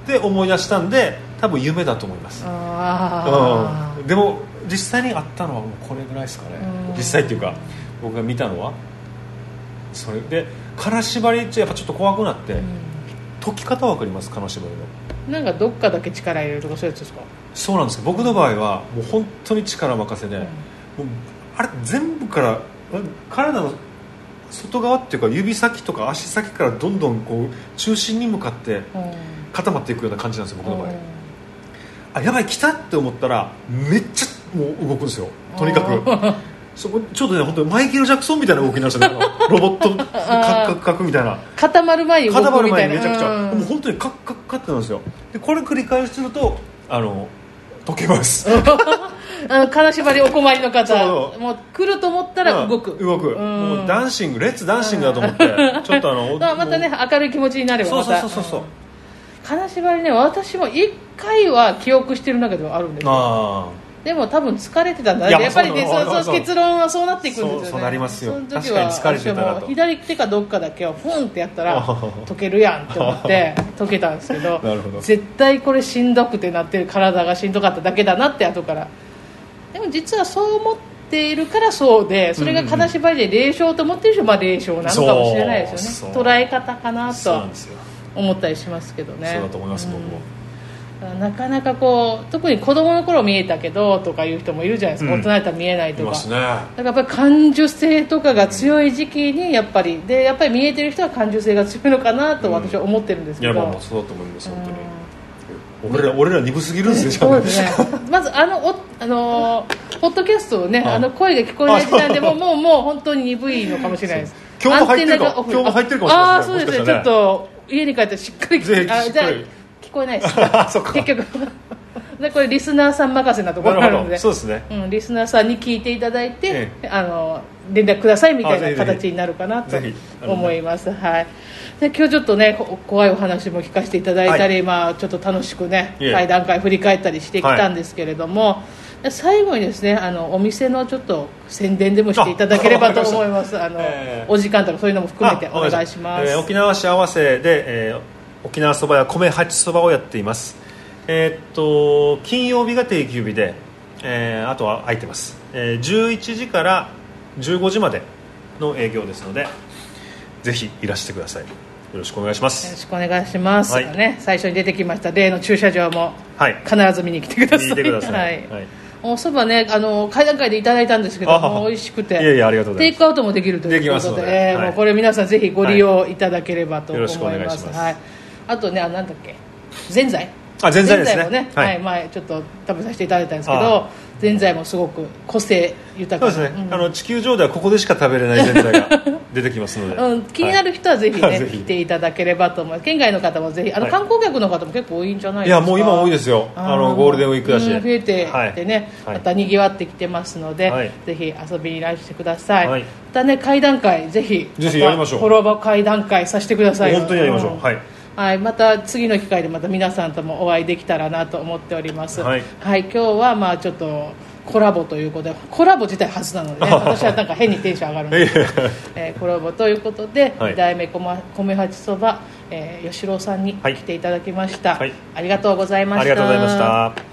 て思い出したんで多分夢だと思います、うん、でも実際にあったのはもうこれぐらいですかね。実際っていうか僕が見たのはそれで金縛りってやっぱちょっと怖くなって、解き方わかります？金縛りの。なんかどっかだけ力入れるとかそういうやつですか？そうなんです僕の場合はもう本当に力任せで、うん、あれ全部から体の外側っていうか指先とか足先からどんどんこう中心に向かって固まっていくような感じなんですよ僕の場合、あやばい来たって思ったらめっちゃもう動くんですよとにかく。そこちょっとね本当にマイケル・ジャクソンみたいな動きになるんですよねロボットカクカクみたいな。固まる前に動くみたいな。固まる前にめちゃくちゃ。もう本当にカクカクカクってなんですよ。でこれ繰り返しするとあの溶けます あの金縛りお困りの方もう来ると思ったら動く、動く。もうダンシング let's dancing だと思ってちょっとあの またね明るい気持ちになればまたそうそうそう。そう金縛りね私も1回は記憶してる中ではあるんですよ。でも多分疲れてたんだねやっぱりねそうそう結論はそうなっていくんですよね。そうなりますよ。その時は疲れてた左手かどっかだけをフンってやったら 溶けるやんって思って溶けたんですけ ど。絶対これしんどくてなってる体がしんどかっただけだなって後からでも実はそう思っているからそうでそれが金縛りで霊障と思ってる人はまあ霊障なのかもしれないですよね。捉え方かなと。思ったりしますけどね。そうだと思います、僕も。なかなかこう特に子供の頃見えたけどとかいう人もいるじゃないですか、うん、大人だったら見えないとか、ね、だからやっぱり感受性とかが強い時期にやっぱり。でやっぱり見えてる人は感受性が強いのかなと私は思ってるんですけど、うん、いやまあそうだと思います本当に、俺ら俺ら鈍すぎるんですよ、ね。まずあのおあのポッドキャストをねあの声が聞こえない時代でも もうもう本当に鈍いのかもしれないです。今日も入ってるか？今日も入ってるかもしれないああそうですね。ちょっと家に帰ってしっかりぜひあじゃ聞こえないです。結局。でこれリスナーさん任せなところがあるので。そうですね、うん、リスナーさんに聞いていただいて、ええ、あの連絡くださいみたいな形になるかなと思います。はいで今日ちょっとね怖いお話も聞かせていただいたり、はい、まあ、ちょっと楽しくね会談会振り返ったりしてきたんですけれども、はい、最後にですねあのお店のちょっと宣伝でもしていただければと思います。あの、えー、お時間とかそういうのも含めてお願いします、えー、沖縄市合わせで、えー沖縄そばや米八そばをやっています。えー、っと金曜日が定休日で、えー、あとは空いてます、えー、11時から15時までの営業ですのでぜひいらしてください。よろしくお願いします。よろしくお願いします、はい、ね、最初に出てきました例の駐車場も必ず見に来てください、はい、ください、はい、おそばねあの階段階でいただいたんですけども美味しくて。テイクアウトもできるということで。で、えーはい、もうこれ皆さんぜひご利用いただければと思います,、はい、はい。あとねあなんだっけ？ぜんざい。あぜんざいですね。もね、はい、はい、前ちょっと食べさせていただいたんですけどぜんざいもすごく個性豊かそうですね、うん、あの地球上ではここでしか食べれないぜんざいが 出てきますので、うん、気になる人はぜひね、はい、来ていただければと思います県外の方もぜひあの、観光客の方も結構多いんじゃないですか。いやもう今多いですよ。あのゴールデンウィークだし、うん、増えてきてね、またにぎわってきてますので、ぜひ遊びにいらしてください、またね会談会ぜひぜひやりましょう。フォロー会談会させてください。本当にやりましょう、はい。はい、また次の機会でまた皆さんともお会いできたらなと思っております。はい、はい、今日はまあちょっとコラボということでコラボ自体初なので、ね、私はなんか変にテンション上がるんで。すけど、えー、コラボということで、はい、代目米八そば、えー、吉郎さんに来ていただきました、はい、ありがとうございました。ありがとうございました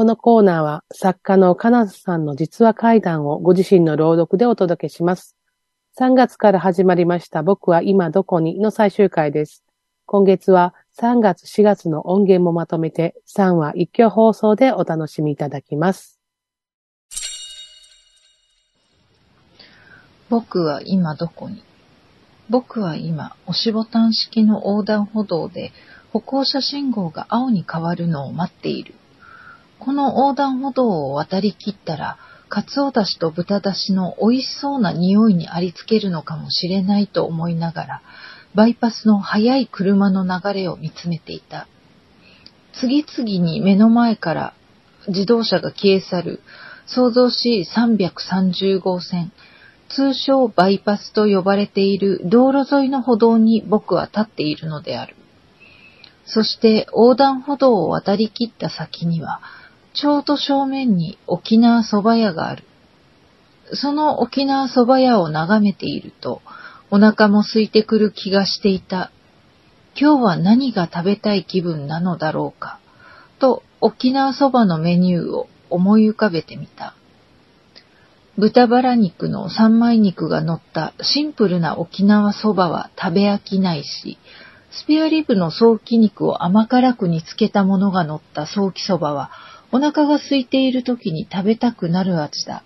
このコーナーは作家の金瀬さんの実話怪談をご自身の朗読でお届けします。3月から始まりました僕は今どこにの最終回です。今月は3月4月の音源もまとめて3話一挙放送でお楽しみいただきます。僕は今どこに？僕は今、押しボタン式の横断歩道で歩行者信号が青に変わるのを待っている。この横断歩道を渡りきったら、かつおだしと豚だしの美味しそうな匂いにありつけるのかもしれないと思いながら、バイパスの速い車の流れを見つめていた。次々に目の前から自動車が消え去る、創造し330号線、通称バイパスと呼ばれている道路沿いの歩道に僕は立っているのである。そして横断歩道を渡りきった先には、ちょうど正面に沖縄蕎麦屋がある。その沖縄蕎麦屋を眺めていると、お腹も空いてくる気がしていた。今日は何が食べたい気分なのだろうか、と沖縄蕎麦のメニューを思い浮かべてみた。豚バラ肉の三枚肉が乗ったシンプルな沖縄蕎麦は食べ飽きないし、スペアリブの早期肉を甘辛く煮つけたものが乗った早期蕎麦はお腹が空いている時に食べたくなる味だ。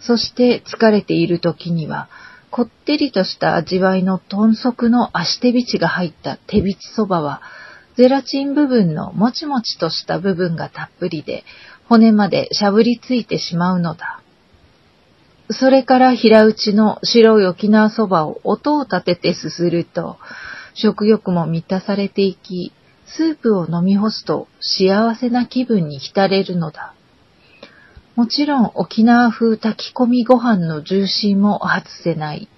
そして疲れている時には、こってりとした味わいの豚足の足手びちが入った手びちそばは、ゼラチン部分のもちもちとした部分がたっぷりで、骨までしゃぶりついてしまうのだ。それから平打ちの白い沖縄そばを音を立ててすすると、食欲も満たされていき、スープを飲み干すと幸せな気分に浸れるのだ。もちろん沖縄風炊き込みご飯のジューシーも外せない。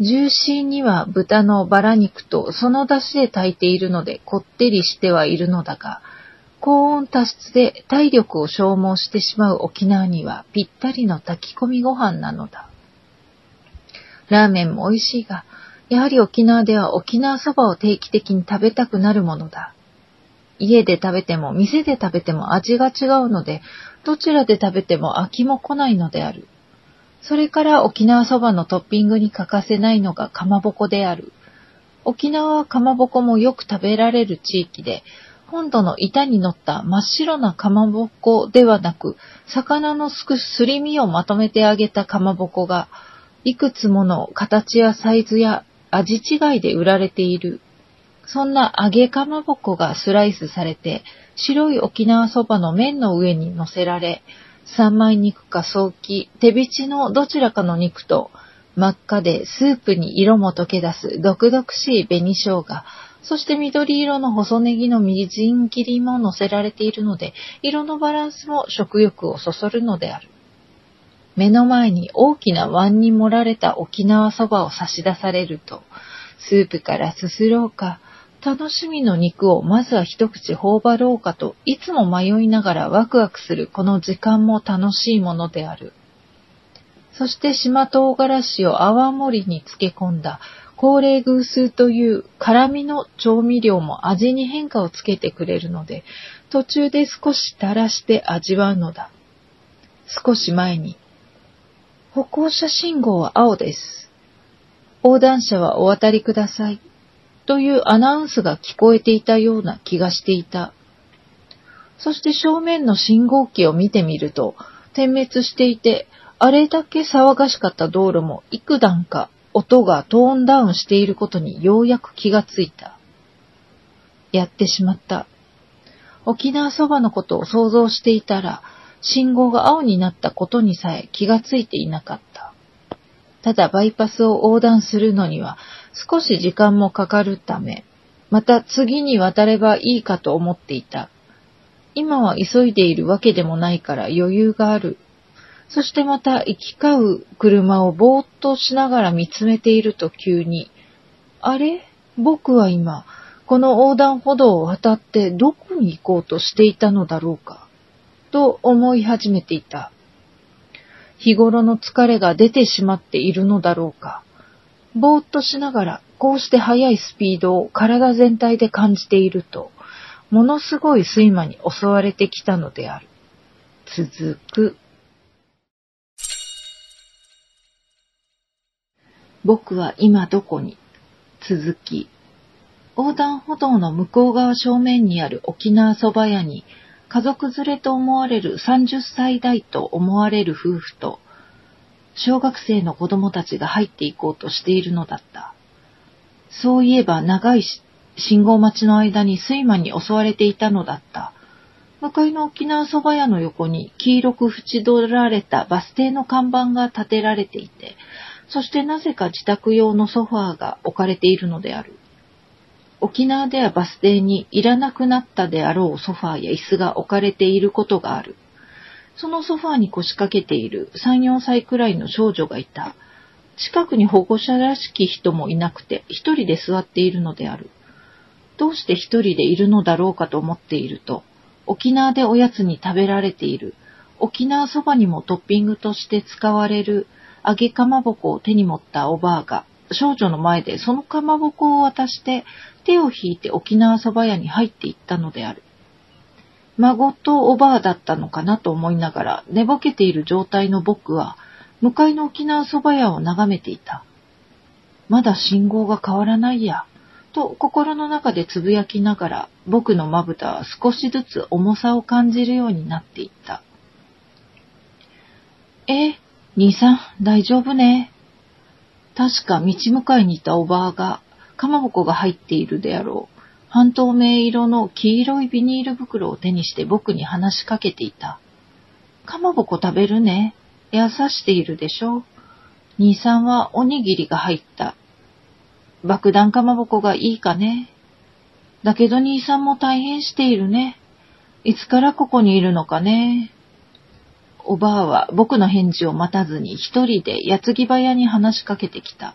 ジューシーには豚のバラ肉とその出汁で炊いているのでこってりしてはいるのだが、高温多湿で体力を消耗してしまう沖縄にはぴったりの炊き込みご飯なのだ。ラーメンも美味しいが、やはり沖縄では沖縄そばを定期的に食べたくなるものだ。家で食べても店で食べても味が違うので、どちらで食べても飽きも来ないのである。それから沖縄そばのトッピングに欠かせないのがかまぼこである。沖縄はかまぼこもよく食べられる地域で、本土の板に乗った真っ白なかまぼこではなく、魚のすくすり身をまとめてあげたかまぼこが、いくつもの形やサイズや味違いで売られている。そんな揚げかまぼこがスライスされて、白い沖縄そばの麺の上に乗せられ、三枚肉か早期、手びちのどちらかの肉と、真っ赤でスープに色も溶け出す毒々しい紅生姜、そして緑色の細ネギのみじん切りも乗せられているので、色のバランスも食欲をそそるのである。目の前に大きな碗に盛られた沖縄そばを差し出されると、スープからすすろうか、楽しみの肉をまずは一口頬張ろうかといつも迷いながらワクワクするこの時間も楽しいものである。そして島唐辛子を泡盛に漬け込んだ高齢偶数という辛味の調味料も味に変化をつけてくれるので、途中で少し垂らして味わうのだ。少し前に歩行者信号は青です。横断者はお渡りください。というアナウンスが聞こえていたような気がしていた。そして正面の信号機を見てみると、点滅していて、あれだけ騒がしかった道路も幾段か音がトーンダウンしていることにようやく気がついた。やってしまった。沖縄そばのことを想像していたら、信号が青になったことにさえ気がついていなかった。ただバイパスを横断するのには少し時間もかかるため、また次に渡ればいいかと思っていた。今は急いでいるわけでもないから余裕がある。そしてまた行き交う車をぼーっとしながら見つめていると急に、あれ？僕は今、この横断歩道を渡ってどこに行こうとしていたのだろうか、と思い始めていた。日頃の疲れが出てしまっているのだろうか。ぼーっとしながら、こうして速いスピードを体全体で感じていると、ものすごい睡魔に襲われてきたのである。続く。僕は今どこに？続き。横断歩道の向こう側正面にある沖縄そば屋に、家族連れと思われる30歳代と思われる夫婦と、小学生の子供たちが入っていこうとしているのだった。そういえば長い信号待ちの間に睡魔に襲われていたのだった。向かいの沖縄そば屋の横に黄色く縁取られたバス停の看板が立てられていて、そしてなぜか自宅用のソファーが置かれているのである。沖縄ではバス停にいらなくなったであろうソファーや椅子が置かれていることがある。そのソファーに腰掛けている3、4歳くらいの少女がいた。近くに保護者らしき人もいなくて、一人で座っているのである。どうして一人でいるのだろうかと思っていると、沖縄でおやつに食べられている、沖縄そばにもトッピングとして使われる揚げかまぼこを手に持ったおばあが、少女の前でそのかまぼこを渡して手を引いて沖縄そば屋に入っていったのである。孫とおばあだったのかなと思いながら寝ぼけている状態の僕は向かいの沖縄そば屋を眺めていた。まだ信号が変わらないや。と心の中でつぶやきながら僕のまぶたは少しずつ重さを感じるようになっていった。え、兄さん、大丈夫ね。確か道向かいにいたおばあが、かまぼこが入っているであろう。半透明色の黄色いビニール袋を手にして僕に話しかけていた。かまぼこ食べるね。優しているでしょ。兄さんはおにぎりが入った爆弾かまぼこがいいかね。だけど兄さんも大変しているね。いつからここにいるのかね。おばあは僕の返事を待たずに一人で矢継ぎ早に話しかけてきた。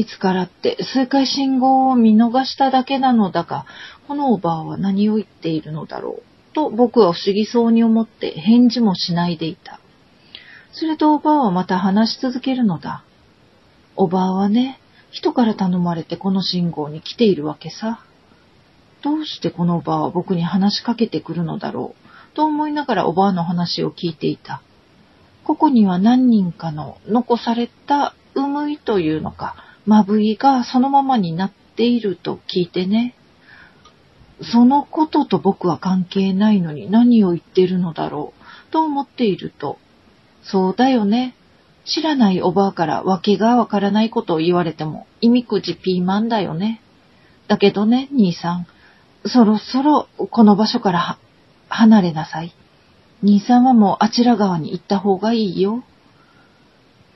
いつからって数回信号を見逃しただけなのだが、このおばあは何を言っているのだろう。と僕は不思議そうに思って返事もしないでいた。するとおばあはまた話し続けるのだ。おばあはね、人から頼まれてこの信号に来ているわけさ。どうしてこのおばあは僕に話しかけてくるのだろう、と思いながらおばあの話を聞いていた。ここには何人かの残されたうむいというのか、まぶいがそのままになっていると聞いてね。そのことと僕は関係ないのに何を言ってるのだろう、と思っていると、そうだよね。知らないおばあから訳がわからないことを言われても意味くじピーマンだよね。だけどね、兄さん、そろそろこの場所から離れなさい。兄さんはもうあちら側に行った方がいいよ。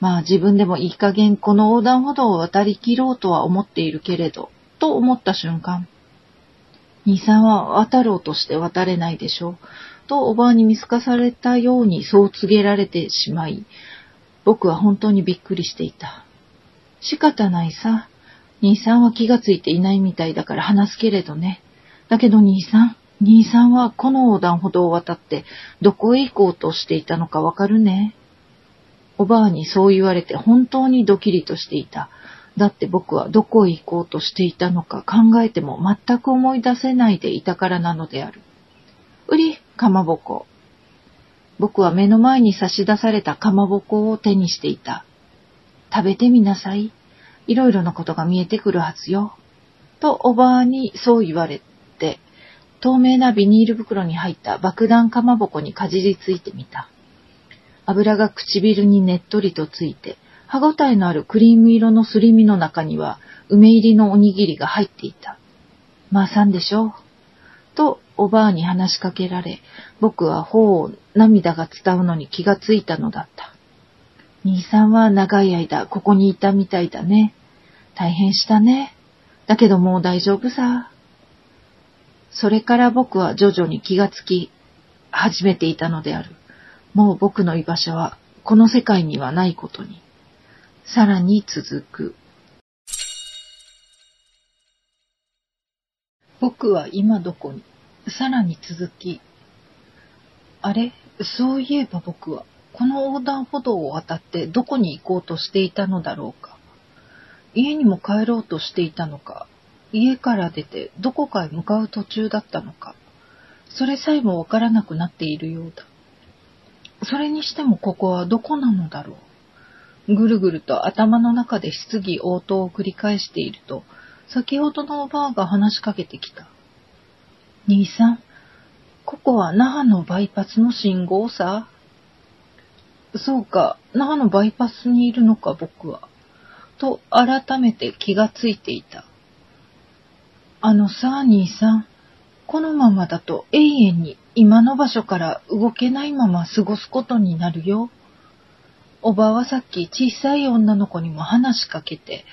まあ自分でもいい加減この横断歩道を渡り切ろうとは思っているけれど、と思った瞬間、兄さんは渡ろうとして渡れないでしょう。とおばあに見透かされたようにそう告げられてしまい、僕は本当にびっくりしていた。仕方ないさ。兄さんは気がついていないみたいだから話すけれどね。だけど兄さん、兄さんはこの横断歩道を渡ってどこへ行こうとしていたのかわかるね。おばあにそう言われて本当にドキリとしていた。だって僕はどこへ行こうとしていたのか考えても全く思い出せないでいたからなのである。うり、かまぼこ。僕は目の前に差し出されたかまぼこを手にしていた。食べてみなさい。いろいろなことが見えてくるはずよ。とおばあにそう言われて、透明なビニール袋に入った爆弾かまぼこにかじりついてみた。油が唇にねっとりとついて、歯ごたえのあるクリーム色のすり身の中には梅入りのおにぎりが入っていた。まあさんでしょう。とおばあに話しかけられ、僕は頬を涙が伝うのに気がついたのだった。兄さんは長い間ここにいたみたいだね。大変したね。だけどもう大丈夫さ。それから僕は徐々に気がつき始めていたのである。もう僕の居場所はこの世界にはないことに。さらに続く。僕は今どこにさらに続き。あれ？そういえば僕はこの横断歩道を渡ってどこに行こうとしていたのだろうか。家にも帰ろうとしていたのか。家から出てどこかへ向かう途中だったのか。それさえもわからなくなっているようだ。それにしてもここはどこなのだろう。ぐるぐると頭の中で質疑応答を繰り返していると、先ほどのおばあが話しかけてきた。兄さん、ここは那覇のバイパスの信号さ？そうか、那覇のバイパスにいるのか僕は。と改めて気がついていた。あのさ、兄さん。このままだと永遠に今の場所から動けないまま過ごすことになるよ。おばはさっき小さい女の子にも話しかけて、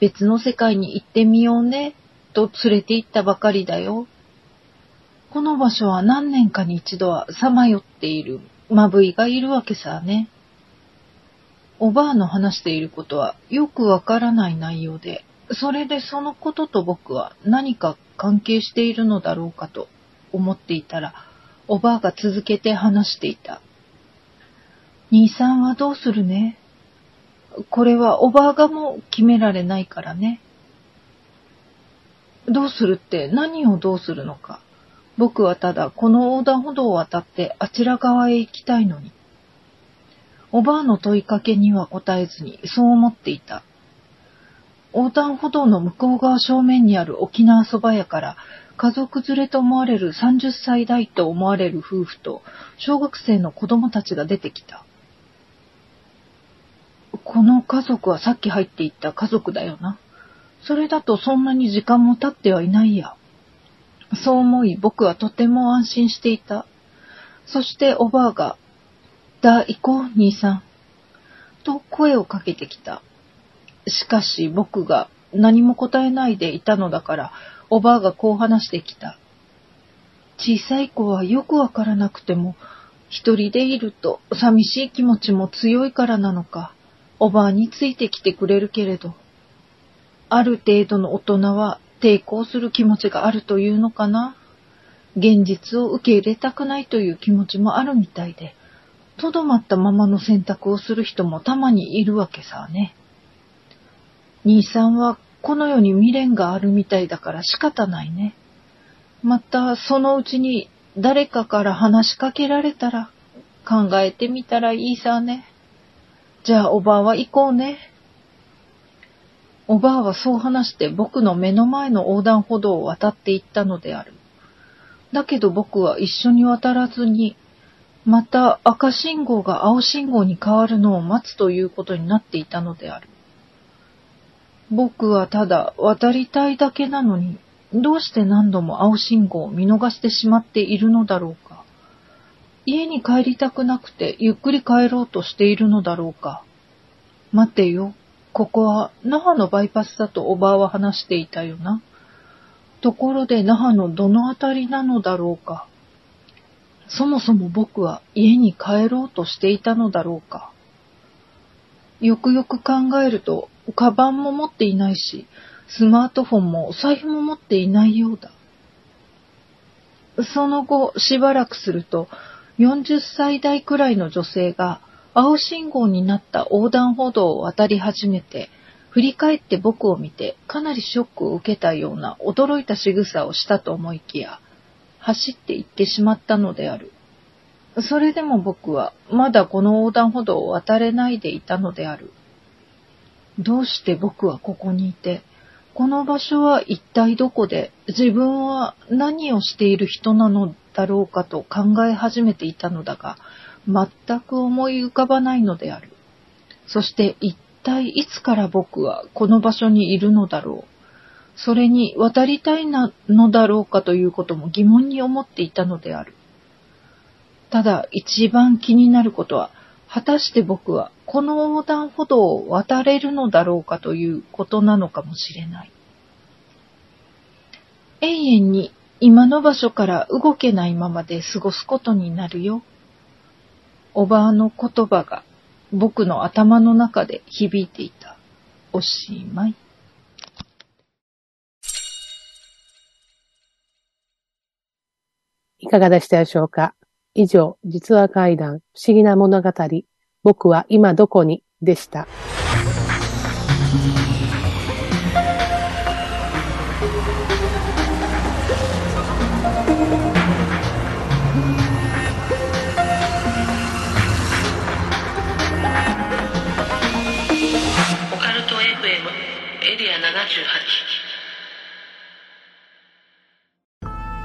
別の世界に行ってみようね、と連れて行ったばかりだよ。この場所は何年かに一度はさまよっているまぶいがいるわけさね。おばあの話していることはよくわからない内容で、それでそのことと僕は何か関係しているのだろうかと思っていたら、おばあが続けて話していた。兄さんはどうするね？これはおばあがも決められないからね。どうするって？何をどうするのか？僕はただこの横断歩道を渡ってあちら側へ行きたいのに。おばあの問いかけには答えずにそう思っていた。横断歩道の向こう側正面にある沖縄そば屋から家族連れと思われる30歳代と思われる夫婦と小学生の子供たちが出てきた。この家族はさっき入っていった家族だよな。それだとそんなに時間も経ってはいないや。そう思い僕はとても安心していた。そしておばあが、だ、行こう、兄さん。と声をかけてきた。しかし僕が何も答えないでいたのだから、おばあがこう話してきた。小さい子はよくわからなくても、一人でいると寂しい気持ちも強いからなのか、おばあについてきてくれるけれど、ある程度の大人は抵抗する気持ちがあるというのかな。現実を受け入れたくないという気持ちもあるみたいで、とどまったままの選択をする人もたまにいるわけさね。兄さんはこの世に未練があるみたいだから仕方ないね。またそのうちに誰かから話しかけられたら考えてみたらいいさね。じゃあおばあは行こうね。おばあはそう話して僕の目の前の横断歩道を渡っていったのである。だけど僕は一緒に渡らずに、また赤信号が青信号に変わるのを待つということになっていたのである。僕はただ渡りたいだけなのに、どうして何度も青信号を見逃してしまっているのだろうか。家に帰りたくなくてゆっくり帰ろうとしているのだろうか。待てよ。ここは那覇のバイパスだとおばあは話していたよな。ところで那覇のどのあたりなのだろうか。そもそも僕は家に帰ろうとしていたのだろうか。よくよく考えるとカバンも持っていないし、スマートフォンもお財布も持っていないようだ。その後、しばらくすると、40歳代くらいの女性が青信号になった横断歩道を渡り始めて、振り返って僕を見てかなりショックを受けたような驚いた仕草をしたと思いきや、走って行ってしまったのである。それでも僕はまだこの横断歩道を渡れないでいたのである。どうして僕はここにいて、この場所は一体どこで自分は何をしている人なのだろうかと考え始めていたのだが、全く思い浮かばないのである。そして一体いつから僕はこの場所にいるのだろう。それに渡りたいなのだろうかということも疑問に思っていたのである。ただ一番気になることは、果たして僕はこの横断歩道を渡れるのだろうかということなのかもしれない。永遠に今の場所から動けないままで過ごすことになるよ。おばあの言葉が僕の頭の中で響いていた。おしまい。いかがでしたでしょうか？以上、実話怪談、不思議な物語、僕は今どこにでした。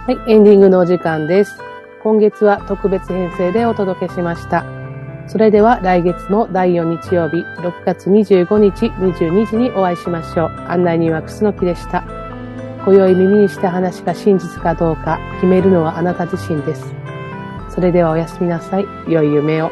はい、エンディングのお時間です。今月は特別編成でお届けしました。それでは来月の第4日曜日、6月25日22時にお会いしましょう。案内人は楠木でした。今宵耳にした話が真実かどうか決めるのはあなた自身です。それではおやすみなさい。良い夢を。